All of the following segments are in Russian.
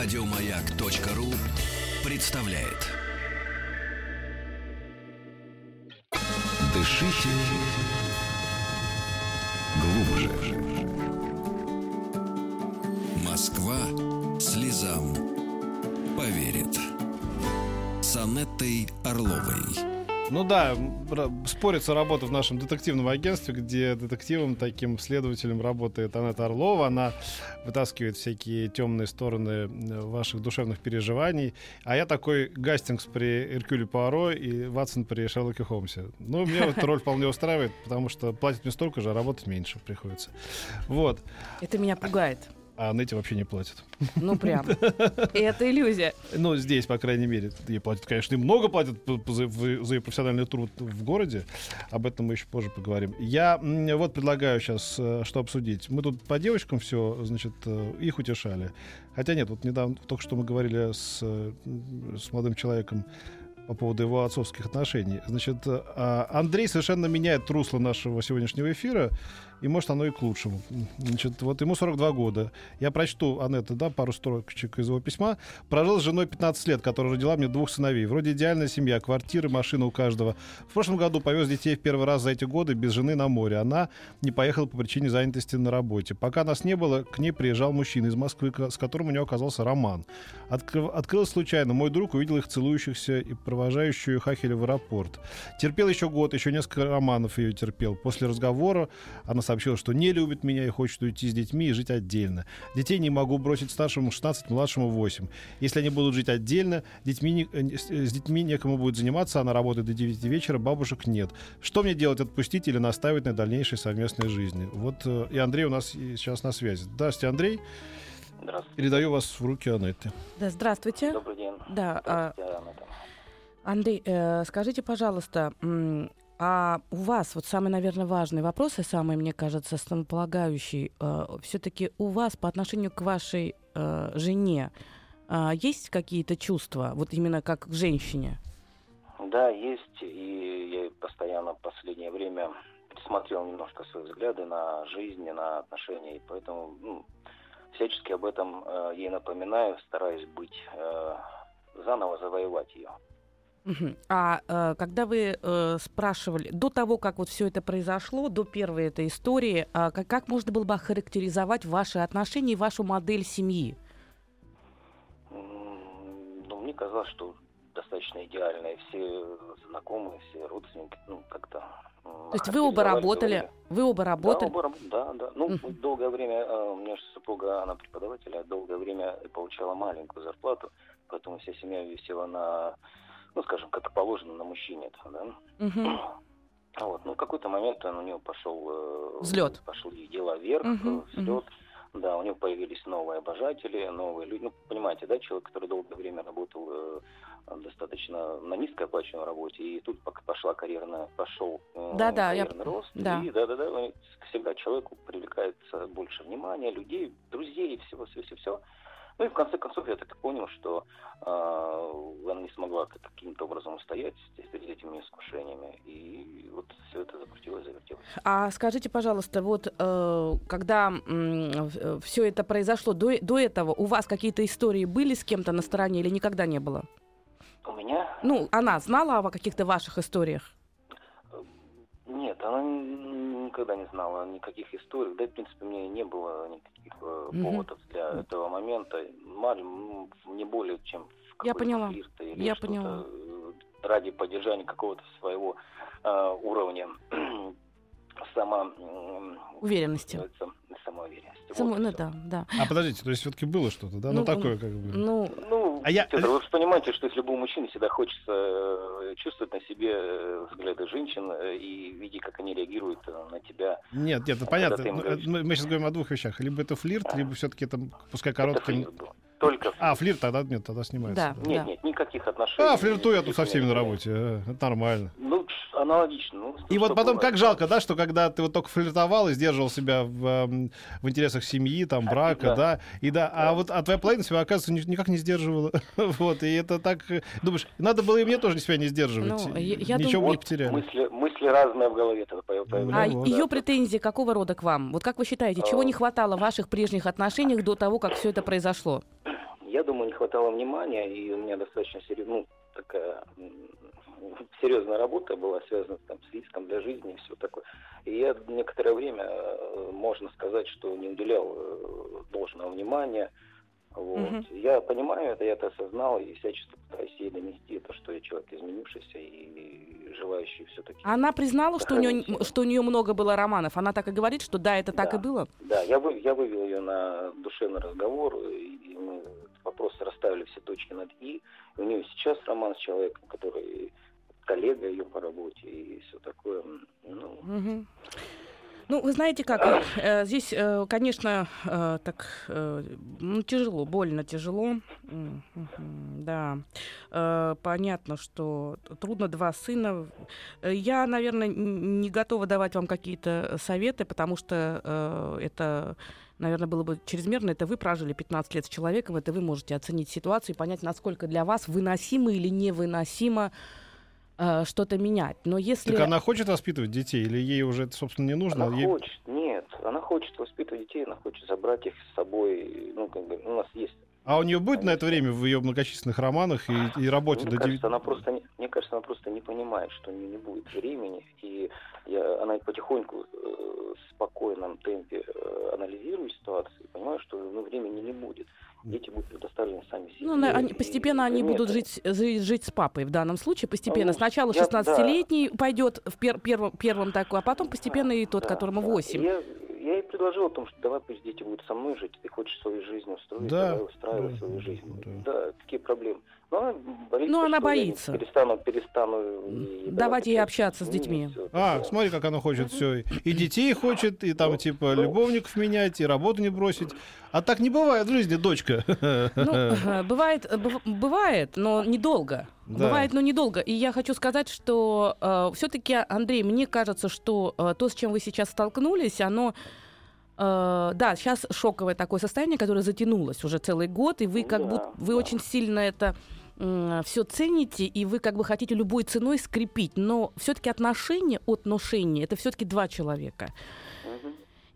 Радиомаяк.ру представляет. Дышите глубже. Москва слезам поверит. С Анеттой Орловой. Ну да, спорится работа в нашем детективном агентстве, где детективом, таким следователем работает Анетта Орлова. Она вытаскивает всякие темные стороны э, ваших душевных переживаний. А я такой Гастингс при Эркюле Пуаро и Ватсон при Шерлоке Холмсе. Ну, меня эта роль вполне устраивает, потому что платят мне столько же, а работать меньше приходится. Вот. Это меня пугает а Нете вообще не платят. Ну, прям. И это иллюзия. Ну, здесь, по крайней мере, ей платят, конечно, и много платят за, за ее профессиональный труд в городе. Об этом мы еще позже поговорим. Я вот предлагаю сейчас, э, что обсудить. Мы тут по девочкам все, значит, э, их утешали. Хотя нет, вот недавно, только что мы говорили с, э, с молодым человеком по поводу его отцовских отношений. Значит, а, Андрей совершенно меняет русло нашего сегодняшнего эфира и может оно и к лучшему. Значит, вот ему 42 года. Я прочту, Анетта, да, пару строчек из его письма. Прожил с женой 15 лет, которая родила мне двух сыновей. Вроде идеальная семья, квартиры, машина у каждого. В прошлом году повез детей в первый раз за эти годы без жены на море. Она не поехала по причине занятости на работе. Пока нас не было, к ней приезжал мужчина из Москвы, с которым у него оказался роман. Откры... Открылось случайно. Мой друг увидел их целующихся и провожающую Хахеля в аэропорт. Терпел еще год, еще несколько романов ее терпел. После разговора она сообщила, что не любит меня и хочет уйти с детьми и жить отдельно. Детей не могу бросить старшему 16, младшему 8. Если они будут жить отдельно, детьми не, э, с детьми некому будет заниматься, она работает до 9 вечера, бабушек нет. Что мне делать, отпустить или наставить на дальнейшей совместной жизни? Вот э, и Андрей у нас сейчас на связи. Здравствуйте, Андрей. Здравствуйте. Передаю вас в руки Анетты. Да, здравствуйте. Добрый день. Да, а, Андрей, э, скажите, пожалуйста, а у вас, вот самый, наверное, важный вопрос и самый, мне кажется, основополагающий, э, все-таки у вас по отношению к вашей э, жене э, есть какие-то чувства, вот именно как к женщине? Да, есть, и я постоянно в последнее время смотрел немножко свои взгляды на жизнь, на отношения, и поэтому ну, всячески об этом э, ей напоминаю, стараюсь быть э, заново завоевать ее. А э, когда вы э, спрашивали, до того, как вот все это произошло, до первой этой истории, э, как, как можно было бы охарактеризовать ваши отношения и вашу модель семьи? Ну, мне казалось, что достаточно идеальные. Все знакомые, все родственники, ну, как-то... То есть вы оба работали? Вы оба работали? Да, оба, да, да. Ну, uh-huh. долгое время, э, у меня же супруга, она преподаватель, а долгое время получала маленькую зарплату, поэтому вся семья висела на ну, скажем, как положено на мужчине, да. Угу. Вот, ну, в какой-то момент он, у него пошел... Э, взлет. Пошел дела вверх, угу. взлет. Угу. Да, у него появились новые обожатели, новые люди. Ну, понимаете, да, человек, который долгое время работал э, достаточно на низкооплачиваемой работе, и тут пока пошла карьерная, пошел э, да, да, карьерный я... рост, да. и да-да-да, всегда человеку привлекается больше внимания, людей, друзей, всего-всего-всего. Ну и в конце концов я так и понял, что э, она не смогла каким-то образом устоять перед этими искушениями. И вот все это закрутилось, завертелось. А скажите, пожалуйста, вот э, когда э, все это произошло, до, до этого у вас какие-то истории были с кем-то на стороне или никогда не было? У меня? Ну, она знала о каких-то ваших историях? Нет, она никогда не знала никаких историй. Да, в принципе, у меня не было никаких э, поводов для этого момента. Маль, не более чем в Я поняла. или Я поняла. Э, ради поддержания какого-то своего э, уровня само... Уверенности. Самоуверенности. Само, вот ну да, да. А подождите, то есть все-таки было что-то, да? Ну, ну такое как бы. Ну, ну а я... Федор, вы же понимаете, что если любому мужчине всегда хочется э, чувствовать на себе э, взгляды женщин э, и видеть, как они реагируют на тебя. Нет, нет, это понятно. Мы, мы сейчас говорим о двух вещах. Либо это флирт, а. либо все-таки это, пускай короткое... Только А, флирт тогда нет, тогда снимается. Да, Нет, да. нет, никаких отношений. А, флиртую я тут со всеми на работе. Это нормально. Ну, аналогично. Ну, и вот потом как жалко, да, что когда ты вот только флиртовал и сдерживал себя в, эм, в интересах семьи, там, брака, да, и да, а вот а твоя половина себя, оказывается, никак не сдерживала. вот, и это так, э, думаешь, надо было и мне тоже себя не сдерживать. Ну, я, Ничего думаю, не потеряли. Мысли, мысли разные в голове тогда появляются. А вот, ее да. претензии какого рода к вам? Вот как вы считаете, чего не хватало в ваших прежних отношениях до того, как все это произошло? я думаю, не хватало внимания, и у меня достаточно серьезно, ну, такая серьезная работа была связана там, с риском для жизни и все такое. И я некоторое время, э, можно сказать, что не уделял э, должного внимания. Вот. Угу. Я понимаю это, я это осознал и всячески пытаюсь ей донести то, что я человек изменившийся и желающий все-таки. Она признала, что у, нее, что у нее много было романов. Она так и говорит, что да, это да, так и было? Да, я, вы, я вывел ее на душевный разговор, и мы вопросы расставили все точки над. И у нее сейчас роман с человеком, который коллега ее по работе и все такое. Ну, угу. Ну, вы знаете как, э, здесь, э, конечно, э, так ну, тяжело, больно тяжело. Да, понятно, что трудно два сына. Я, наверное, не готова давать вам какие-то советы, потому что это наверное, было бы чрезмерно. Это вы прожили 15 лет с человеком, это вы можете оценить ситуацию и понять, насколько для вас выносимо или невыносимо э, что-то менять. Но если... Так она хочет воспитывать детей или ей уже это, собственно, не нужно? Она ей... хочет, нет. Она хочет воспитывать детей, она хочет забрать их с собой. Ну, как бы, у нас есть а у нее будет на это время в ее многочисленных романах и, и работе мне до кажется, 9... она просто не, Мне кажется, она просто не понимает, что у нее не будет времени, и я, она потихоньку э, в спокойном темпе э, анализирует ситуацию и понимает, что ну, времени не будет дети будут предоставлены сами себе. Ну, они, постепенно они будут жить, жить, жить с папой в данном случае. Постепенно. Ну, Сначала 16-летний да. пойдет в пер, первом, первом такой, а потом постепенно и тот, да, которому да. 8. Я, я ей предложил о том, что давай пусть дети будут со мной жить, ты хочешь свою жизнь устроить, да. давай устраивай да. свою жизнь. Да. да, какие проблемы. Но она боится, Но она боится. перестану, перестану давать ей общаться с детьми. Все, а, смотри, как она хочет все. И детей хочет, и там, типа, любовников менять, и работу не бросить. А так не бывает в жизни, дочка. Ну, бывает, бывает, но недолго. Да. Бывает, но недолго. И я хочу сказать, что э, все-таки, Андрей, мне кажется, что э, то, с чем вы сейчас столкнулись, оно Uh, да, сейчас шоковое такое состояние, которое затянулось уже целый год, и вы как да, будто вы да. очень сильно это все цените, и вы как бы хотите любой ценой скрепить, но все-таки отношения от ношения это все-таки два человека.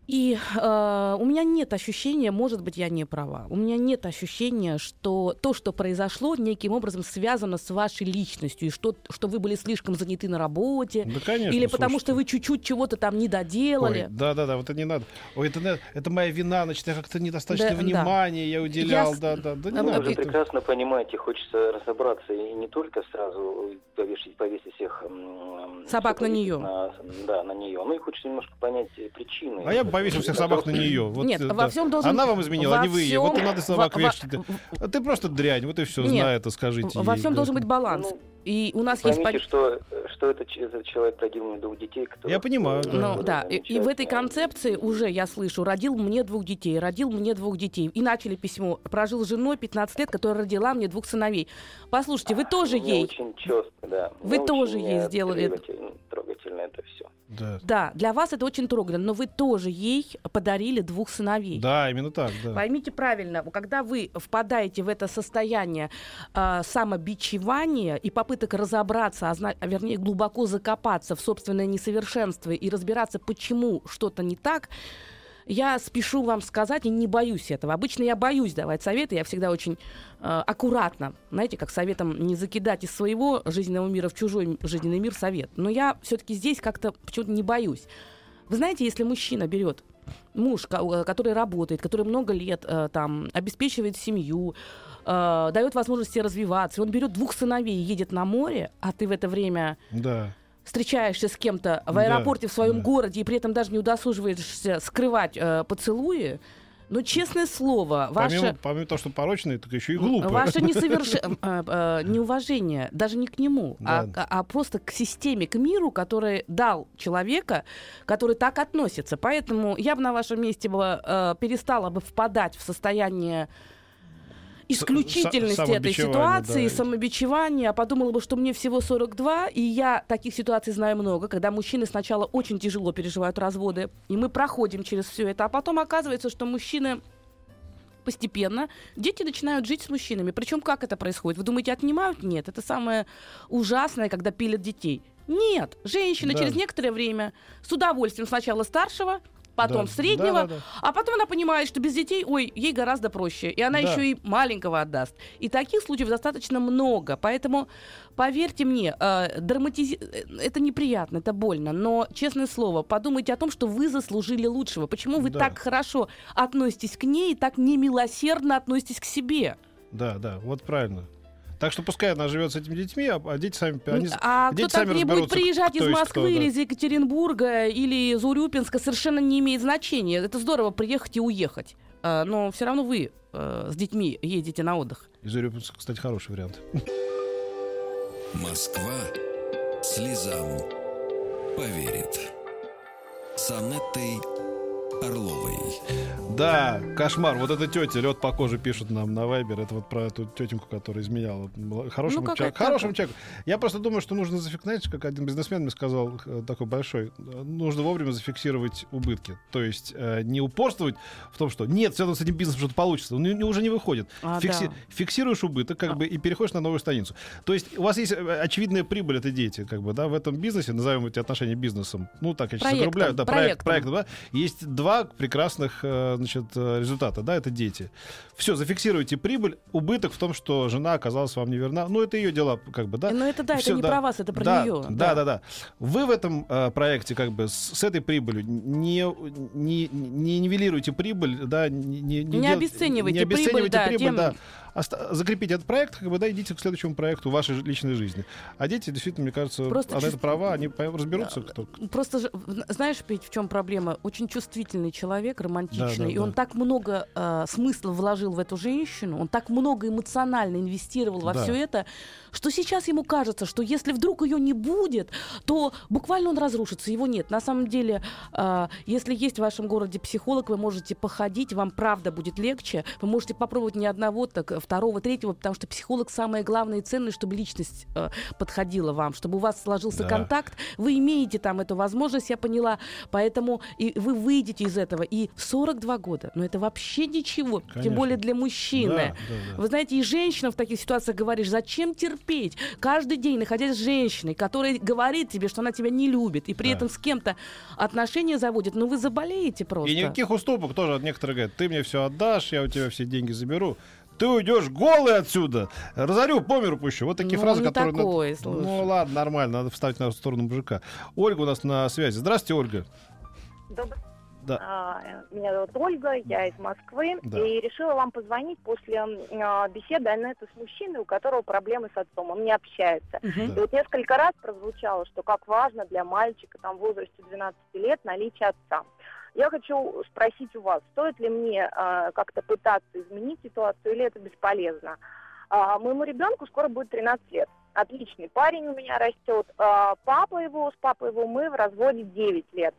И э, у меня нет ощущения, может быть, я не права, у меня нет ощущения, что то, что произошло, неким образом связано с вашей личностью, и что, что вы были слишком заняты на работе, да, конечно, или потому слушайте. что вы чуть-чуть чего-то там не доделали. Да-да-да, вот это не надо. Ой, это, это моя вина, значит, я как-то недостаточно да, внимания да. я уделял. Да, да, да, не а, надо. Вы прекрасно понимаете, хочется разобраться и не только сразу повесить, повесить всех... Собак на нее. На, да, на нее. Ну и хочется немножко понять причины. А я повесил всех собак на нее. Вот, Нет, это, во всем должен... Она вам изменила, а не вы ей. Вот и надо собак во... вешать. А ты просто дрянь, вот и все, Нет, знай это, скажите Во ей, всем да. должен быть баланс. Ну, и у нас Поймите, есть... что, что это, этот человек родил мне двух детей. Кто, я понимаю. Да. Ну, да. И, и в этой концепции уже я слышу, родил мне двух детей, родил мне двух детей. И начали письмо. Прожил с женой 15 лет, которая родила мне двух сыновей. Послушайте, вы тоже мне ей... очень четко, да. Вы мне тоже ей сделали... Трогательно, трогательно это все. Да. да, для вас это очень трогательно, но вы тоже ей подарили двух сыновей. Да, именно так, да. Поймите правильно, когда вы впадаете в это состояние э, самобичевания и попыток разобраться, а, зна- а вернее глубоко закопаться в собственное несовершенство и разбираться, почему что-то не так, я спешу вам сказать и не боюсь этого. Обычно я боюсь давать советы, я всегда очень э, аккуратно, знаете, как советом не закидать из своего жизненного мира в чужой жизненный мир совет. Но я все-таки здесь как-то почему-то не боюсь. Вы знаете, если мужчина берет муж, э, который работает, который много лет э, там обеспечивает семью, э, дает возможности развиваться, он берет двух сыновей едет на море, а ты в это время да встречаешься с кем-то в аэропорте да, в своем да. городе и при этом даже не удосуживаешься скрывать э, поцелуи, ну, честное слово, ваше... Помимо, помимо того, что порочное, так еще и глупо. Ваше несоверш... Э, э, неуважение даже не к нему, а, да. а, а просто к системе, к миру, который дал человека, который так относится. Поэтому я бы на вашем месте бы, э, перестала бы впадать в состояние исключительности этой ситуации, да. самобичевания, а подумала бы, что мне всего 42, и я таких ситуаций знаю много, когда мужчины сначала очень тяжело переживают разводы, и мы проходим через все это, а потом оказывается, что мужчины постепенно дети начинают жить с мужчинами. Причем как это происходит? Вы думаете, отнимают? Нет. Это самое ужасное, когда пилят детей. Нет. Женщина да. через некоторое время с удовольствием сначала старшего, потом Да. среднего, Да, да, да. а потом она понимает, что без детей, ой, ей гораздо проще, и она Да. еще и маленького отдаст. И таких случаев достаточно много, поэтому поверьте мне, э, драматизи- э, это неприятно, это больно, но честное слово, подумайте о том, что вы заслужили лучшего. Почему вы Да. так хорошо относитесь к ней и так немилосердно относитесь к себе? Да, да, вот правильно. Так что пускай она живет с этими детьми, а, а дети сами... Они, а дети кто так сами не будет разберутся, приезжать из Москвы кто, да. или из Екатеринбурга или из Урюпинска, совершенно не имеет значения. Это здорово приехать и уехать. А, Но все равно вы э, с детьми едете на отдых. Из Урюпинска, кстати, хороший вариант. Москва слезам поверит. С Анеттой Орловой. Да, кошмар. Вот эта тетя, лед по коже пишут нам на Вайбер. Это вот про эту тетеньку, которая изменяла. Хорошему, Ну, тетка? хорошему человеку. Я просто думаю, что нужно зафиксировать, как один бизнесмен мне сказал, э, такой большой, нужно вовремя зафиксировать убытки. То есть э, не упорствовать в том, что нет, все равно с этим бизнесом что-то получится. Он не- уже не выходит. А, Фикси- да. Фиксируешь убыток, как А. бы, и переходишь на новую страницу. То есть у вас есть э, очевидная прибыль, это дети, как бы, да, в этом бизнесе, назовем эти отношения бизнесом. Ну, так, я сейчас загрубляю. Да, проект, проект, да. Есть два прекрасных э, значит, э, результата, да, это дети. Все, зафиксируйте прибыль, убыток в том, что жена оказалась вам неверна. Ну, это ее дела, как бы, да. Но это да, Всё, это не да. про вас, это про да, нее. Да, да, да. Вы в этом э, проекте как бы с, с этой прибылью не, не, не нивелируете прибыль, да, не, не, Не дел- обесценивайте не прибыль, обесценивайте да, прибыль, тем- да. Оста- закрепите этот проект, как бы, да, идите к следующему проекту вашей личной жизни. А дети, действительно, мне кажется, Просто она это чувств- права, они разберутся, кто. Просто знаешь, Петь, в чем проблема? Очень чувствительный человек, романтичный, Да, да, и он да. так много э, смысла вложил в эту женщину, он так много эмоционально инвестировал во Да. все это, что сейчас ему кажется, что если вдруг ее не будет, то буквально он разрушится, его нет. На самом деле, э, если есть в вашем городе психолог, вы можете походить, вам правда будет легче, вы можете попробовать не одного, так второго, третьего, потому что психолог самое главное и ценное, чтобы личность э, подходила вам, чтобы у вас сложился Да. контакт, вы имеете там эту возможность, я поняла, поэтому и вы выйдете из этого. И в 42 года, ну это вообще ничего, Конечно. тем более для мужчины. Да, да, да. Вы знаете, и женщина в таких ситуациях говоришь, зачем терпеть? Каждый день, находясь с женщиной, которая говорит тебе, что она тебя не любит, и при Да. этом с кем-то отношения заводит, ну вы заболеете просто. И никаких уступок тоже. Некоторые говорят, ты мне все отдашь, я у тебя все деньги заберу. Ты уйдешь голый отсюда. Разорю, по миру пущу. Вот такие Ну, фразы, не которые... надо- такое, слушай. Ну ладно, нормально, надо вставить на сторону мужика. Ольга у нас на связи. Здравствуйте, Ольга. Добрый Да. А, Меня зовут Ольга, я из Москвы. Да. И решила вам позвонить после а, беседы Анетты с мужчиной, у которого проблемы с отцом. Он не общается. Да. И вот несколько раз прозвучало, что как важно для мальчика там, в возрасте 12 лет наличие отца. Я хочу спросить у вас, стоит ли мне а, как-то пытаться изменить ситуацию или это бесполезно? А, моему ребенку скоро будет 13 лет. Отличный парень у меня растет. А, папа его, с папой его мы в разводе 9 лет.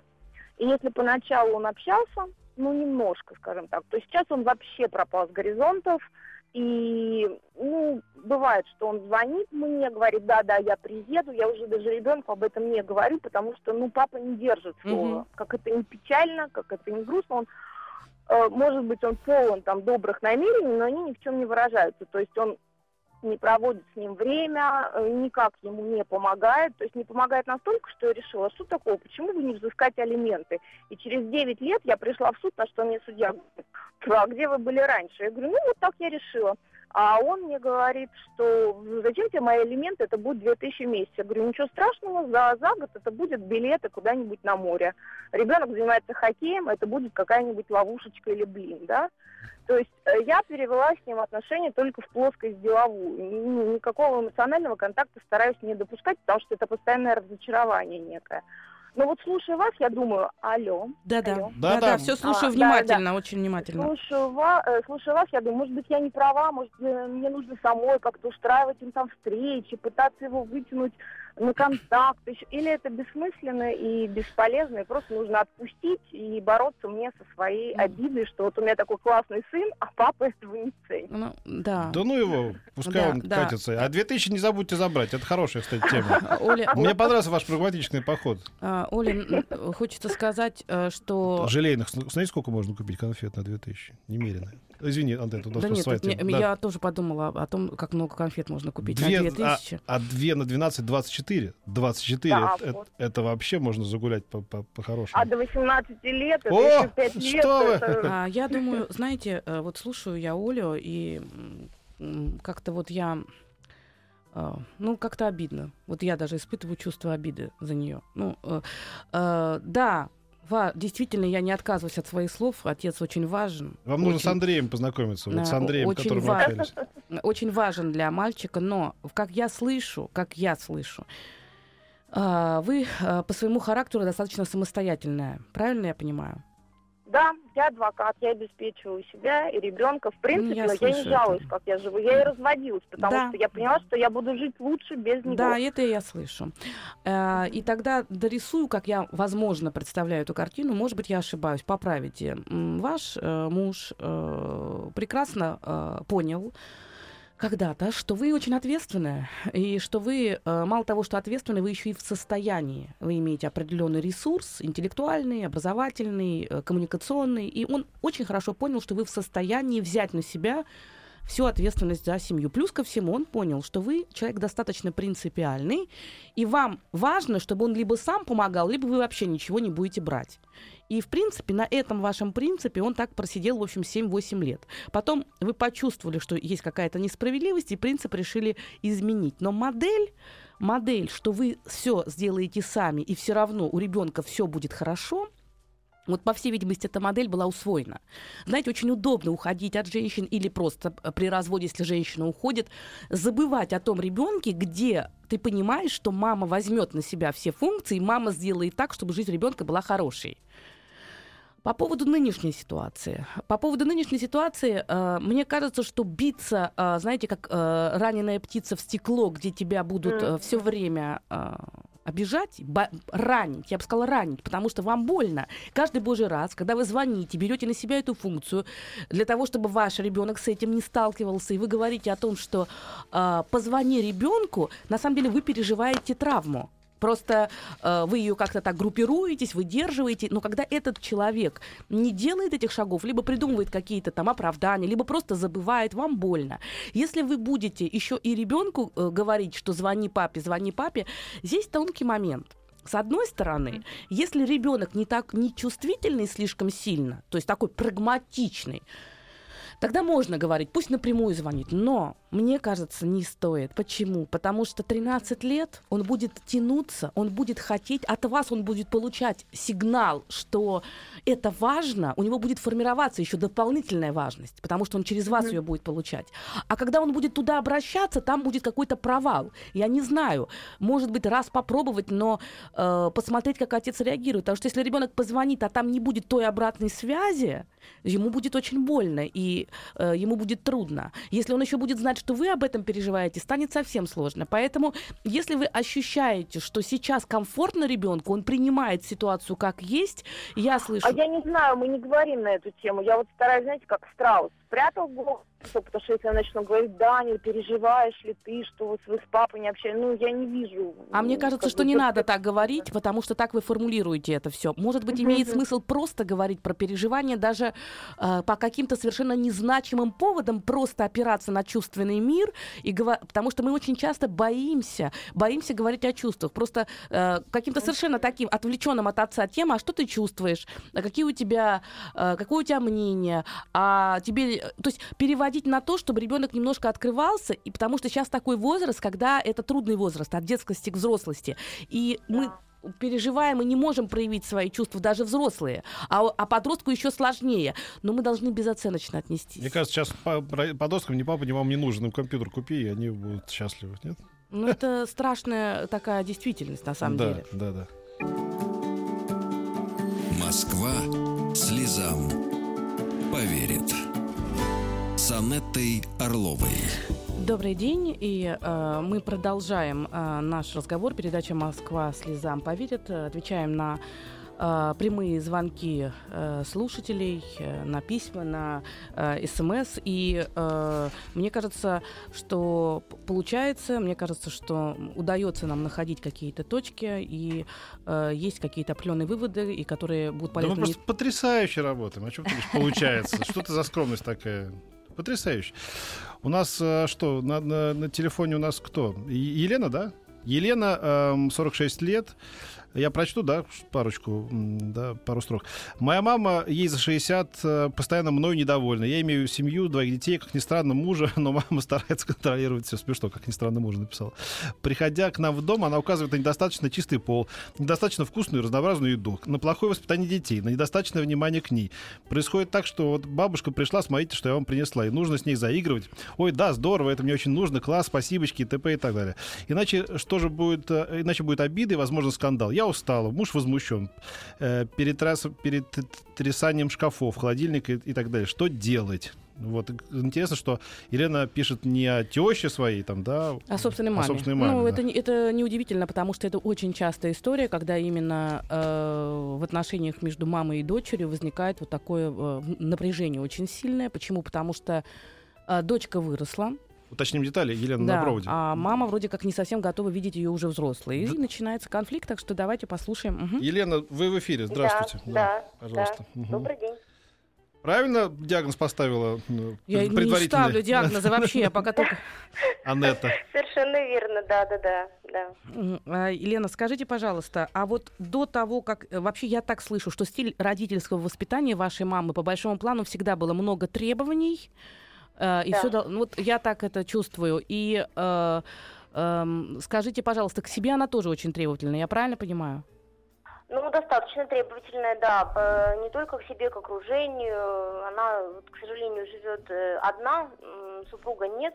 И если поначалу он общался, ну, немножко, скажем так, то сейчас он вообще пропал с горизонтов. И, ну, бывает, что он звонит мне, говорит, да-да, я приеду, я уже даже ребенку об этом не говорю, потому что, ну, папа не держит слова. Мгм. Как это не печально, как это не грустно, он, э, может быть, он полон там добрых намерений, но они ни в чем не выражаются. То есть он не проводит с ним время, э, никак ему не помогает. То есть не помогает настолько, что я решила, что такого, почему бы не взыскать алименты. И через 9 лет я пришла в суд, на что мне судья говорит, а где вы были раньше? Я говорю, ну вот так я решила. А он мне говорит, что зачем тебе мои алименты, это будет 2000 в месяц. Я говорю, ничего страшного, за, за год это будет билеты куда-нибудь на море. Ребенок занимается хоккеем, это будет какая-нибудь ловушечка или блин, да? То есть э, я перевела с ним отношения только в плоскость деловую. Ни- Никакого эмоционального контакта стараюсь не допускать, потому что это постоянное разочарование некое. Но вот слушая вас, я думаю, алло, Да-да. Да-да. Все слушаю А, да, внимательно, очень внимательно. Слушаю вас, э, слушаю вас, я думаю, может быть, я не права, может, э, мне нужно самой как-то устраивать им там встречи, пытаться его вытянуть на контакт, еще- или это бессмысленно и бесполезно, и просто нужно отпустить и бороться мне со своей обидой, что вот у меня такой классный сын, а папа этого не ценит. Ну, да. Да ну его, пускай Да, он да. катится. А 2000 не забудьте забрать. Это хорошая, кстати, тема. Оля, Мне понравился ваш прагматичный поход. а, Оля, хочется сказать, э, что... Желейных. Знаете, сколько можно купить конфет на 2000? Немерено. Извини, Антон, у нас Да нет, своя тут не- тема. Да. я тоже подумала о том, как много конфет можно купить Две, на 2000. а, а 2 на 12 24 24. 24 Да, это, вот. это, это вообще можно загулять по- по- по-хорошему. А до 18 лет, это О, еще 5 лет. что вы! это- А, я думаю, знаете, э, вот слушаю я Олю, и как-то вот я... э, Ну, как-то обидно. Вот я даже испытываю чувство обиды за нее. Ну, э, э, да, ва- действительно, я не отказываюсь от своих слов. Отец очень важен. Вам нужно очень- с Андреем познакомиться. Вот с Андреем, очень которым важно. общались. очень важен для мальчика, но как я слышу, как я слышу, а, вы а, по своему характеру достаточно самостоятельная. Правильно я понимаю? Да, я адвокат, я обеспечиваю себя и ребенка. В принципе, я но я не это. жалуюсь, как я живу. Я и разводилась, потому Да. что я поняла, что я буду жить лучше без него. Да, это я слышу. Э, И тогда дорисую, как я, возможно, представляю эту картину. Может быть, я ошибаюсь. Поправите. Ваш э, муж э, прекрасно понял когда-то, что вы очень ответственны, и что вы, э, мало того, что ответственны, вы еще и в состоянии. Вы имеете определенный ресурс, интеллектуальный, образовательный, э, коммуникационный, и он очень хорошо понял, что вы в состоянии взять на себя всю ответственность за семью. Плюс ко всему он понял, что вы человек достаточно принципиальный, и вам важно, чтобы он либо сам помогал, либо вы вообще ничего не будете брать. И, в принципе, на этом вашем принципе он так просидел, в общем, 7-8 лет. Потом вы почувствовали, что есть какая-то несправедливость, и принцип решили изменить. Но модель, модель, что вы все сделаете сами, и все равно у ребенка все будет хорошо, вот, по всей видимости, эта модель была усвоена. Знаете, очень удобно уходить от женщин или просто при разводе, если женщина уходит, забывать о том ребенке, где ты понимаешь, что мама возьмет на себя все функции, мама сделает так, чтобы жизнь ребенка была хорошей. По поводу нынешней ситуации. По поводу нынешней ситуации, э, мне кажется, что биться, э, знаете, как э, раненая птица в стекло, где тебя будут э, все время э, обижать, ранить, я бы сказала ранить, потому что вам больно. Каждый божий раз, когда вы звоните, берете на себя эту функцию, для того, чтобы ваш ребенок с этим не сталкивался, и вы говорите о том, что э, позвони ребенку, на самом деле вы переживаете травму. Просто э, вы ее как-то так группируетесь, выдерживаете, но когда этот человек не делает этих шагов, либо придумывает какие-то там оправдания, либо просто забывает, вам больно. Если вы будете еще и ребенку э, говорить, что звони папе, звони папе, здесь тонкий момент. С одной стороны, если ребенок не так не чувствительный слишком сильно, то есть такой прагматичный, тогда можно говорить, пусть напрямую звонит. Но мне кажется, не стоит. Почему? Потому что 13 лет он будет тянуться, он будет хотеть, от вас он будет получать сигнал, что это важно, у него будет формироваться еще дополнительная важность, потому что он через вас ее будет получать. А когда он будет туда обращаться, там будет какой-то провал. Я не знаю, может быть, раз попробовать, но э, посмотреть, как отец реагирует. Потому что если ребенок позвонит, а там не будет той обратной связи, ему будет очень больно и э, ему будет трудно. Если он еще будет знать, что вы об этом переживаете, станет совсем сложно. Поэтому, если вы ощущаете, что сейчас комфортно ребенку, он принимает ситуацию как есть, я слышу. А я не знаю, мы не говорим на эту тему. Я вот стараюсь, знаете, как страус. Спрятал голову, потому что если я начну говорить, да, не переживаешь ли ты, что вот вы с папой не общаетесь, ну, я не вижу. А мне м, кажется, что не надо так говорить, потому что так вы формулируете это все. Может быть, имеет смысл просто говорить про переживания, даже э, по каким-то совершенно незначимым поводам, просто опираться на чувственный мир, и говор- потому что мы очень часто боимся, боимся говорить о чувствах. Просто э, каким-то совершенно таким отвлеченным от отца тема, а что ты чувствуешь, а какие у тебя, э, какое у тебя мнение, а тебе, э, то есть переводить на то, чтобы ребенок немножко открывался, и потому что сейчас такой возраст, когда это трудный возраст от детскости к взрослости, и мы переживаем и не можем проявить свои чувства даже взрослые, а, а подростку еще сложнее. Но мы должны безоценочно отнестись. Мне кажется, сейчас подросткам ни папа, ни мама не нужен. Им компьютер купи, и они будут счастливы. Нет? Ну, это страшная такая действительность, на самом да, деле. да, да. Москва слезам поверит. С Анеттой Орловой. Добрый день, и э, мы продолжаем э, наш разговор. Передача «Москва слезам поверит». Отвечаем на э, прямые звонки э, слушателей, э, на письма, на э, СМС. И э, мне кажется, что получается, мне кажется, что удается нам находить какие-то точки, и э, есть какие-то определенные выводы, и которые будут Да мы полезны не просто потрясающе работаем. О чем ты говоришь? Получается. Что ты за скромность такая? Потрясающе. У нас э, что, на, на- на телефоне у нас кто? Елена, да? Елена, 46 эм, лет, я прочту, да, парочку, да, пару строк. Моя мама, ей за 60, э, постоянно мною недовольна. Я имею семью, двоих детей, как ни странно, мужа, но мама старается контролировать все. Смешно, как ни странно, мужа написал. Приходя к нам в дом, она указывает на недостаточно чистый пол, недостаточно вкусную и разнообразную еду, на плохое воспитание детей, на недостаточное внимание к ней. Происходит так, что вот бабушка пришла, смотрите, что я вам принесла, и нужно с ней заигрывать. Ой, да, здорово, это мне очень нужно, класс, спасибочки, т.п. и так далее. Иначе что же будет, э, иначе будет обида и, возможно, скандал. Я устала, муж возмущен, э, перед, тряс, перед трясанием шкафов, холодильника и, и так далее. Что делать? Вот интересно, что Елена пишет не о теще своей, там, да, а собственной маме. О собственной маме ну, да. это, это неудивительно, потому что это очень частая история, когда именно э, в отношениях между мамой и дочерью возникает вот такое э, напряжение очень сильное. Почему? Потому что э, дочка выросла, Уточним детали, Елена да, на проводе. А мама вроде как не совсем готова видеть ее уже взрослой. И начинается конфликт, так что давайте послушаем. Угу. Елена, вы в эфире. Здравствуйте. Да, да, пожалуйста. Да. Угу. Добрый день. Правильно диагноз поставила? Ну, я не ставлю диагнозы вообще, я пока только... Анетта. Совершенно верно, да, да, да. да. Елена, скажите, пожалуйста, а вот до того, как... Э, вообще я так слышу, что стиль родительского воспитания вашей мамы по большому плану всегда было много требований, Э, и да. все, ну, вот я так это чувствую. И э, э, скажите, пожалуйста, к себе она тоже очень требовательна, я правильно понимаю? Ну, достаточно требовательная, да. Не только к себе, к окружению. Она, к сожалению, живет э, одна, супруга нет.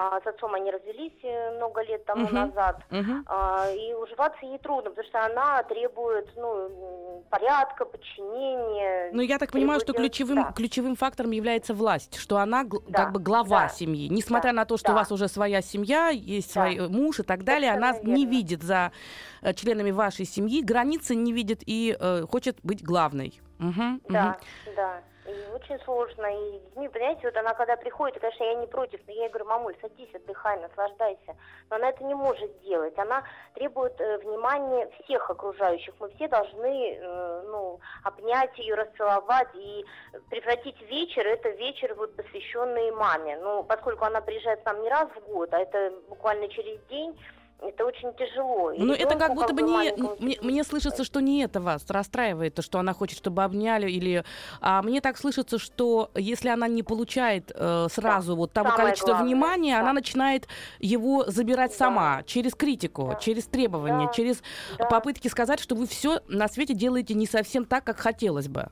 А, с отцом они развелись э, много лет тому uh-huh. назад. Uh-huh. А, и уживаться ей трудно, потому что она требует ну, порядка, подчинения. Ну, я так понимаю, что ключевым, да. ключевым фактором является власть, что она да. как бы глава да. семьи. Несмотря да. на то, что да. у вас уже своя семья, есть да. свой муж и так далее, Совершенно она верно. не видит за э, членами вашей семьи, границы не видит и э, хочет быть главной. Угу, да, угу. да. Очень сложно. И детьми, понимаете, вот она когда приходит, конечно, я не против, но я ей говорю, мамуль, садись, отдыхай, наслаждайся. Но она это не может сделать. Она требует э, внимания всех окружающих. Мы все должны, э, ну, обнять ее, расцеловать и превратить вечер, это вечер, вот, посвященный маме. Ну, поскольку она приезжает к нам не раз в год, а это буквально через день, это очень тяжело. Ну, это как будто бы не... Мне, мне слышится, что не это вас расстраивает, то, что она хочет, чтобы обняли, или... А мне так слышится, что если она не получает э, сразу да. вот того Самое количества главное. внимания, да. она начинает его забирать да. сама, через критику, да. через требования, да. через да. попытки сказать, что вы все на свете делаете не совсем так, как хотелось бы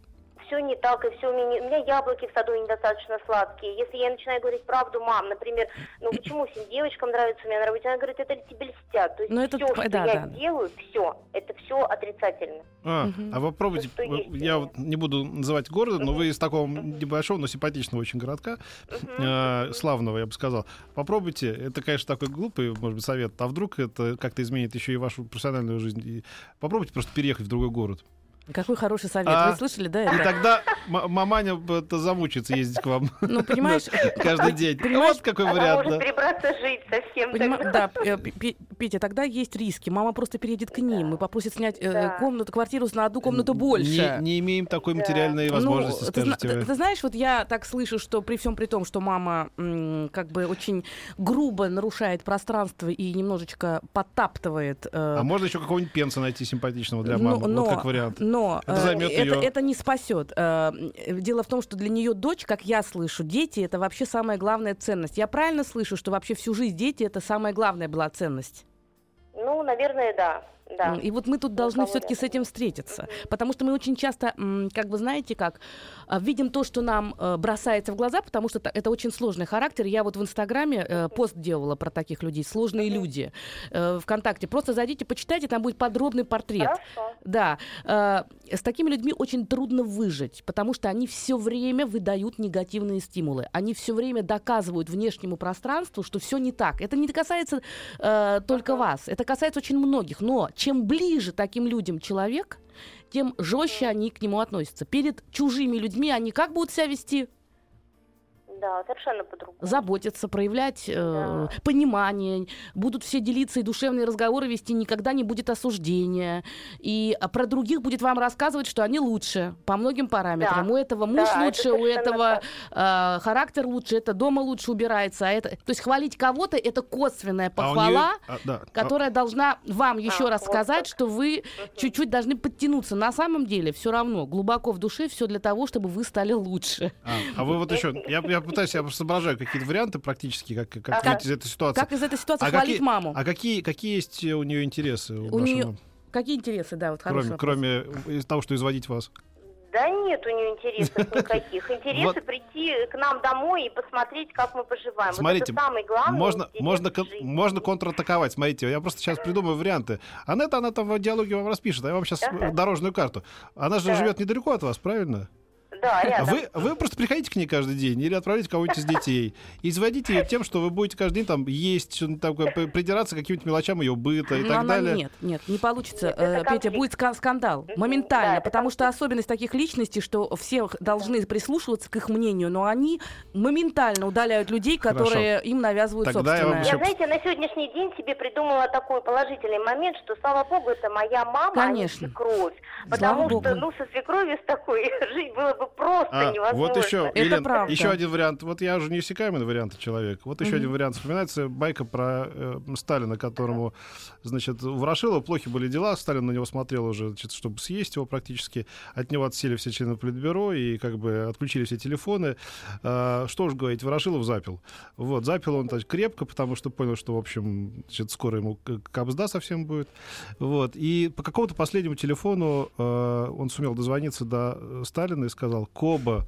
все не так, и все у меня, у меня яблоки в саду недостаточно сладкие. Если я начинаю говорить правду, мам, например, ну почему всем девочкам нравится у меня на работе, она говорит, это тебе льстят. То есть Но ну, все, это, что да, я да. делаю, все, это все отрицательно. А, угу. а вы попробуйте, я вот не буду называть города, но вы из такого небольшого, но симпатичного очень городка, э, славного, я бы сказал. Попробуйте, это, конечно, такой глупый, может быть, совет, а вдруг это как-то изменит еще и вашу профессиональную жизнь. попробуйте просто переехать в другой город. Какой хороший совет. А, Вы слышали, да? И тогда маманя замучится ездить к вам. Ну, понимаешь... Каждый день. Понимаешь, вот какой вариант. Она может прибраться жить совсем. Поним... Да, э, Петя, тогда есть риски. Мама просто переедет к ним и попросит снять э, да. комнату, квартиру на одну комнату больше. Не, не имеем такой да. материальной возможности, ну, скажете ты, ты, ты знаешь, вот я так слышу, что при всем при том, что мама м, как бы очень грубо нарушает пространство и немножечко подтаптывает... Э... А можно еще какого-нибудь пенса найти симпатичного для мамы? Но, вот как вариант. Но это займет это, ее... это не спасет. Э, дело в том, что для нее дочь, как я слышу, дети это вообще самая главная ценность. Я правильно слышу, что вообще всю жизнь дети это самая главная была ценность? Ну, наверное, да. Да. И вот мы тут должны все-таки с этим встретиться. Потому что мы очень часто, как вы знаете, как а, видим то, что нам э, бросается в глаза, потому что это очень сложный характер. Я вот в Инстаграме э, пост делала про таких людей, сложные люди э, ВКонтакте. Просто зайдите, почитайте, там будет подробный портрет. Хорошо. Да. С такими людьми очень трудно выжить, потому что они все время выдают негативные стимулы. Они все время доказывают внешнему пространству, что все не так. Это не касается только uh-huh. вас, это касается очень многих. Но чем ближе таким людям человек, тем жестче они к нему относятся. Перед чужими людьми они как будут себя вести? Да, совершенно по-другому. Заботиться, проявлять э, понимание, будут все делиться и душевные разговоры вести, никогда не будет осуждения. И а, про других будет вам рассказывать, что они лучше по многим параметрам. Да. У этого муж Да, это лучше, у совершенно этого э, характер лучше, это дома лучше убирается. А это, то есть хвалить кого-то это косвенная А у похвала, а, да. А- которая должна вам еще А, раз вот сказать, так. что вы чуть-чуть должны подтянуться. На самом деле все равно глубоко в душе все для того, чтобы вы стали лучше. А, а вы вот еще, я, я пытаюсь, я просто соображаю какие-то варианты практически, как, как Ага. выйти из этой ситуации. Как из этой ситуации А хвалить какие- маму? А какие, какие есть у нее интересы? У, У мамы? Какие интересы, да, вот хороший кроме, вопрос. кроме из того, что изводить вас. Да нет у нее интересов никаких. Интересы Вот. прийти к нам домой и посмотреть, как мы поживаем. Смотрите, вот это самый главный Можно, можно, кон- жизни. можно контратаковать. Смотрите, я просто сейчас придумаю варианты. Анетта, она там в диалоге вам распишет, а я вам сейчас Ага. дорожную карту. Она же Да. живет недалеко от вас, правильно? Да, рядом. Вы, вы просто приходите к ней каждый день или отправляете кого-нибудь из детей. И изводите ее тем, что вы будете каждый день там есть, что-нибудь такое, придираться к каким-то мелочам ее быта и Ну, так она- далее. Нет, нет, не получится. Нет, это Э, Петя, будет ска- скандал. Моментально. да, это потому что особенность таких личностей, что все должны прислушиваться к их мнению, но они моментально удаляют людей, Хорошо. которые им навязывают Тогда я вам собственное. еще- Я, знаете, на сегодняшний день себе придумала такой положительный момент, что, слава богу, это моя мама, Конечно. а не свекровь. Слава Потому богу. что, ну, со свекровью с такой жить было бы просто А, невозможно. вот еще, Это Елена, правда. еще один вариант. Вот я уже неиссякаемый вариант человек. Вот еще Мгм. один вариант. Вспоминается байка про э, Сталина, которому, значит, у Ворошилова плохи были дела. Сталин на него смотрел уже, значит, чтобы съесть его практически. От него отсели все члены политбюро и как бы отключили все телефоны. А, что уж говорить, Ворошилов запил. Вот, запил он так, крепко, потому что понял, что, в общем, значит, скоро ему кабзда совсем будет. Вот. И по какому-то последнему телефону э, он сумел дозвониться до э, Сталина и сказал, Коба,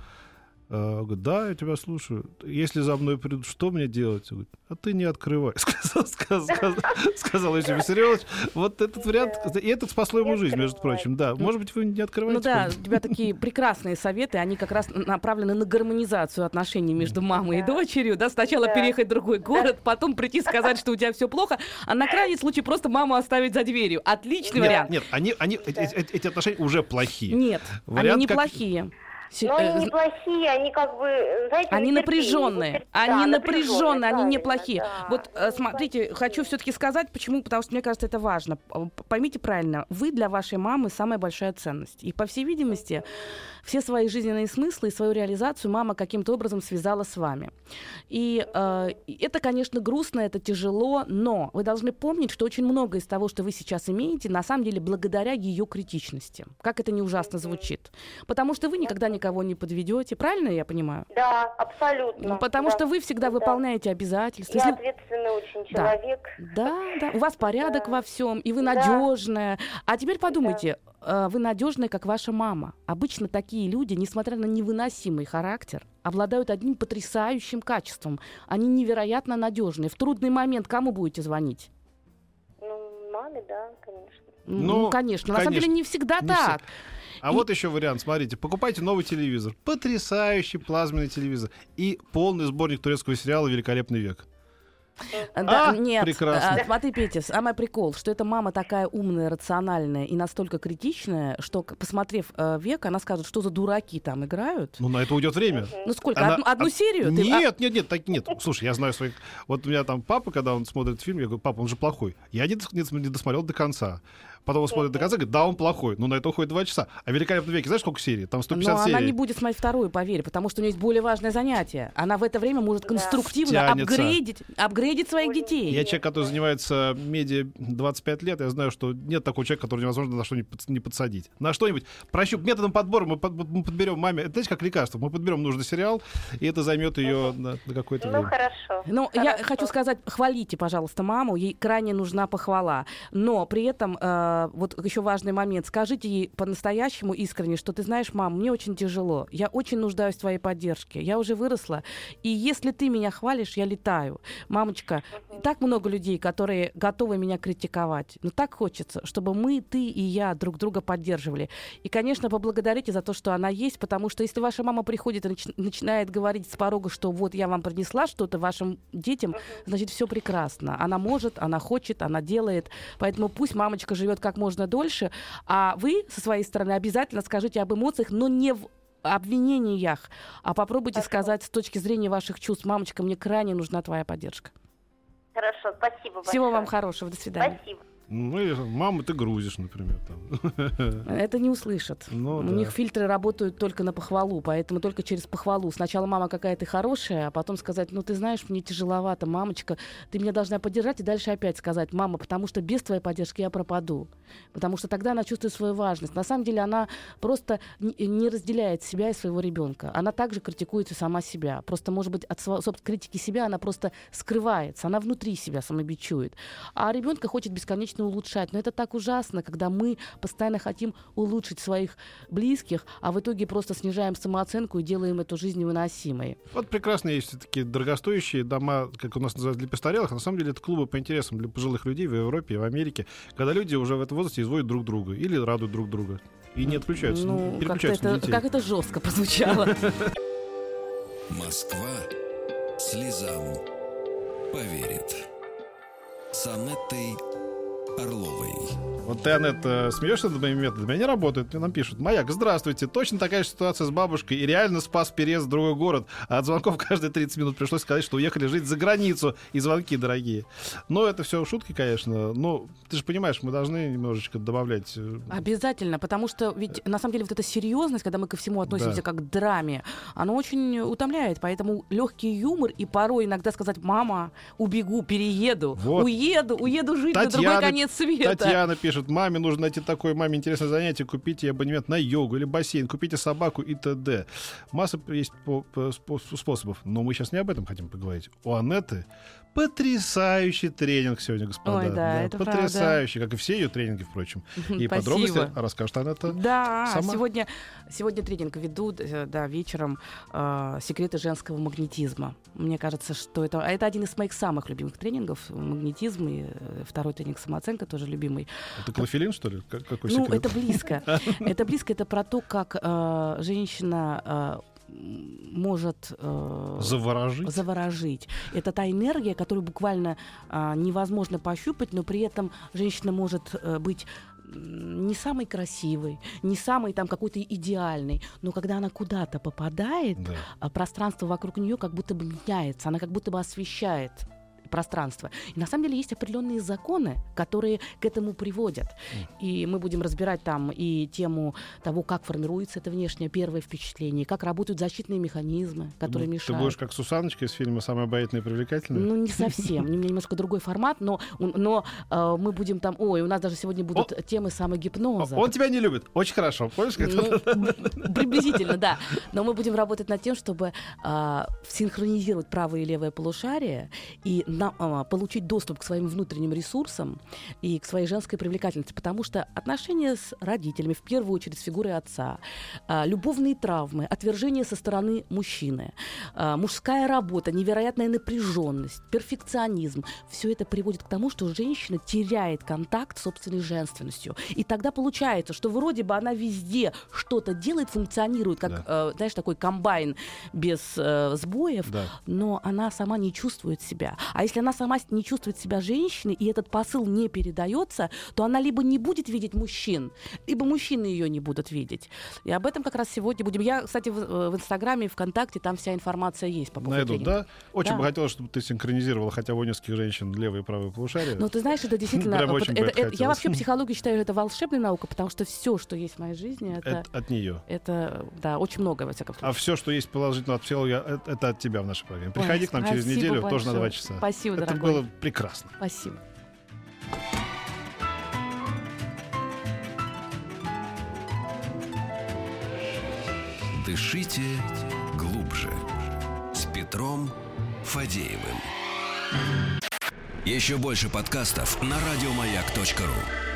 э, говорит, да, я тебя слушаю. Если за мной придут, что мне делать? Говорит, а ты не открывай, сказал, сказал, сказал, сказал Виссарионович. Вот этот вариант, и этот спасло ему Не жизнь, между прочим. Да, может быть, вы не открываете? Ну да, у тебя такие прекрасные советы, они как раз направлены на гармонизацию отношений между мамой и дочерью, да, сначала переехать в другой город, потом прийти сказать, что у тебя все плохо, а на крайний случай просто маму оставить за дверью. Отличный вариант. нет, они, они, эти, отношения уже плохие. Нет, они как- неплохие. Но э, они неплохие, они как бы, знаете, Они напряженные, они да, напряженные, они неплохие. да. Вот э, Они смотрите, неплохие. хочу все-таки сказать, почему, потому что мне кажется, это важно. Поймите правильно, вы для вашей мамы самая большая ценность. И, по всей видимости, все свои жизненные смыслы и свою реализацию мама каким-то образом связала с вами. И э, это, конечно, грустно, это тяжело, но вы должны помнить, что очень много из того, что вы сейчас имеете, на самом деле благодаря ее критичности. Как это не ужасно звучит. Потому что вы никогда никого не подведете, правильно я понимаю? Да, абсолютно. Ну, потому да. что вы всегда Да. выполняете обязательства. Я Если- ответственный очень Да. человек. Да, да, у вас порядок Да. во всем, и вы Да. надежная. А теперь подумайте, э, вы надежная, как ваша мама. Обычно такие люди, несмотря на невыносимый характер, обладают одним потрясающим качеством. Они невероятно надежные. В трудный момент кому будете звонить? Ну, маме, да, конечно. Ну, Ну, конечно. На самом конечно. деле не всегда Не так. А И- вот еще вариант, смотрите, покупайте новый телевизор, потрясающий плазменный телевизор и полный сборник турецкого сериала «Великолепный век». Да, А, нет, прекрасно. а, смотри, Петя, самый прикол, что эта мама такая умная, рациональная и настолько критичная, что, посмотрев э, век, она скажет, что за дураки там играют. Ну, на это уйдет время. Ну сколько? Она- Одну, одну а- серию? Ты- а- Нет, нет, нет, так нет. Слушай, я знаю своих. Вот у меня там папа, когда он смотрит фильм, я говорю, папа, он же плохой. Я не, не не досмотрел до конца. Потом он смотрит до конца, говорит, да, он плохой. Ну, на это уходит два часа. А «Великолепный век», знаешь, сколько серий? Там 150 Но серий. она не будет смотреть вторую, поверь, потому что у нее есть более важное занятие. Она в это время может Да. конструктивно Тянется. апгрейдить, апгрейдить своих детей. Я человек, который занимается медиа 25 лет, я знаю, что нет такого человека, который невозможно на что-нибудь не подсадить. На что-нибудь. Прощуп методом подбора мы, под- мы подберем маме. Это знаете, как лекарство. Мы подберем нужный сериал, и это займет ее на, на какое-то Ну, время. хорошо. Ну, я хочу сказать, хвалите, пожалуйста, маму, ей крайне нужна похвала. Но при этом, э, вот еще важный момент, скажите ей по-настоящему искренне, что ты знаешь, мам, мне очень тяжело, я очень нуждаюсь в твоей поддержке, я уже выросла, и если ты меня хвалишь, я летаю. Мамочка, так много людей, которые готовы меня критиковать, но так хочется, чтобы мы, ты и я друг друга поддерживали. И, конечно, поблагодарите за то, что она есть, потому что если ваша мама приходит и нач- начинает говорить с порога, что вот я вам принесла что-то вашим детям, значит, все прекрасно. Она может, она хочет, она делает. Поэтому пусть мамочка живет как можно дольше, а вы со своей стороны обязательно скажите об эмоциях, но не в обвинениях, а попробуйте Хорошо. сказать с точки зрения ваших чувств, мамочка, мне крайне нужна твоя поддержка. Хорошо, спасибо Всего большое. вам хорошего, до свидания. Спасибо. Ну, и мама, ты грузишь, например. Там. Это не услышат. Ну, У да. них фильтры работают только на похвалу, поэтому только через похвалу. Сначала мама какая то хорошая, а потом сказать, ну, ты знаешь, мне тяжеловато, мамочка, ты меня должна поддержать, и дальше опять сказать, мама, потому что без твоей поддержки я пропаду. Потому что тогда она чувствует свою важность. На самом деле она просто не разделяет себя и своего ребенка. Она также критикует и сама себя. Просто, может быть, от собственной критики себя она просто скрывается. Она внутри себя самобичует. А ребенка хочет бесконечно бесконечно улучшать. Но это так ужасно, когда мы постоянно хотим улучшить своих близких, а в итоге просто снижаем самооценку и делаем эту жизнь невыносимой. Вот прекрасно есть такие дорогостоящие дома, как у нас называют, для престарелых. На самом деле это клубы по интересам для пожилых людей в Европе и в Америке, когда люди уже в этом возрасте изводят друг друга или радуют друг друга. И не отключаются, ну, не переключаются как это, детей. Как это жестко прозвучало. Москва слезам поверит. С Анеттой Орловой. Вот ты, Анет, э, смеешься над моими методами? Они работают. Мне нам пишут. Маяк, здравствуйте. Точно такая же ситуация с бабушкой. И реально спас переезд в другой город. А от звонков каждые 30 минут пришлось сказать, что уехали жить за границу. И звонки дорогие. Но это все шутки, конечно. Но ты же понимаешь, мы должны немножечко добавлять. Э, Обязательно. Потому что ведь на самом деле вот эта серьезность, когда мы ко всему относимся да. как к драме, она очень утомляет. Поэтому легкий юмор и порой иногда сказать, мама, убегу, перееду, вот. уеду, уеду жить Татьяна, на другой конец света. Татьяна пишет маме нужно найти такое, маме интересное занятие, купите абонемент на йогу или бассейн, купите собаку и т.д. Масса есть способов, но мы сейчас не об этом хотим поговорить. У Анетты Потрясающий тренинг сегодня, господа. Ой, да, да, это потрясающий, как и все ее тренинги, впрочем. И подробности расскажет она это Да, сама. Сегодня, сегодня тренинг ведут, э, да, вечером э, «Секреты женского магнетизма». Мне кажется, что это, это один из моих самых любимых тренингов. Магнетизм и э, второй тренинг «Самооценка» тоже любимый. Это клофелин, что ли? Какой ну, это близко. Это близко, это про то, как э, женщина может э, заворожить. заворожить. Это та энергия, которую буквально э, невозможно пощупать, но при этом женщина может э, быть не самой красивой, не самой там какой-то идеальной, но когда она куда-то попадает, да. А пространство вокруг нее как будто бы меняется, она как будто бы освещает пространства. И на самом деле есть определенные законы, которые к этому приводят. И мы будем разбирать там и тему того, как формируется это внешнее первое впечатление, как работают защитные механизмы, которые ну, мешают. Ты будешь как Сусаночка из фильма «Самая обаятельная и привлекательная»? Ну, не совсем. У меня немножко другой формат, но, но э, мы будем там... Ой, у нас даже сегодня будут О, темы самогипноза. Он тебя не любит. Очень хорошо. Помнишь, как ну, Приблизительно, да. Но мы будем работать над тем, чтобы э, синхронизировать правое и левое полушарие и на, а, получить доступ к своим внутренним ресурсам и к своей женской привлекательности, потому что отношения с родителями, в первую очередь с фигурой отца, а, любовные травмы, отвержение со стороны мужчины, а, мужская работа, невероятная напряженность, перфекционизм, все это приводит к тому, что женщина теряет контакт с собственной женственностью. И тогда получается, что вроде бы она везде что-то делает, функционирует, как, да. э, знаешь, такой комбайн без э, сбоев, да. но она сама не чувствует себя. А если она сама не чувствует себя женщиной, и этот посыл не передается, то она либо не будет видеть мужчин, либо мужчины ее не будут видеть. И об этом как раз сегодня будем. Я, кстати, в, э, в Инстаграме, ВКонтакте, там вся информация есть по поводу Найду, тренинга. да? Очень да. бы хотелось, чтобы ты синхронизировала хотя бы у нескольких женщин левое и правое полушарие. Ну, ты знаешь, это действительно... Прям очень это, это, я вообще психологию считаю, это волшебная наука, потому что все, что есть в моей жизни, это... это от нее. Это, да, очень много, во всяком случае. А все, что есть положительно от психолога, это, это от тебя в нашей программе. Приходи Ой, к нам через неделю, большое. тоже на два часа. Спасибо, это дорогой. было прекрасно. Спасибо. Дышите глубже с Петром Фадеевым. Еще больше подкастов на радиомаяк.ру.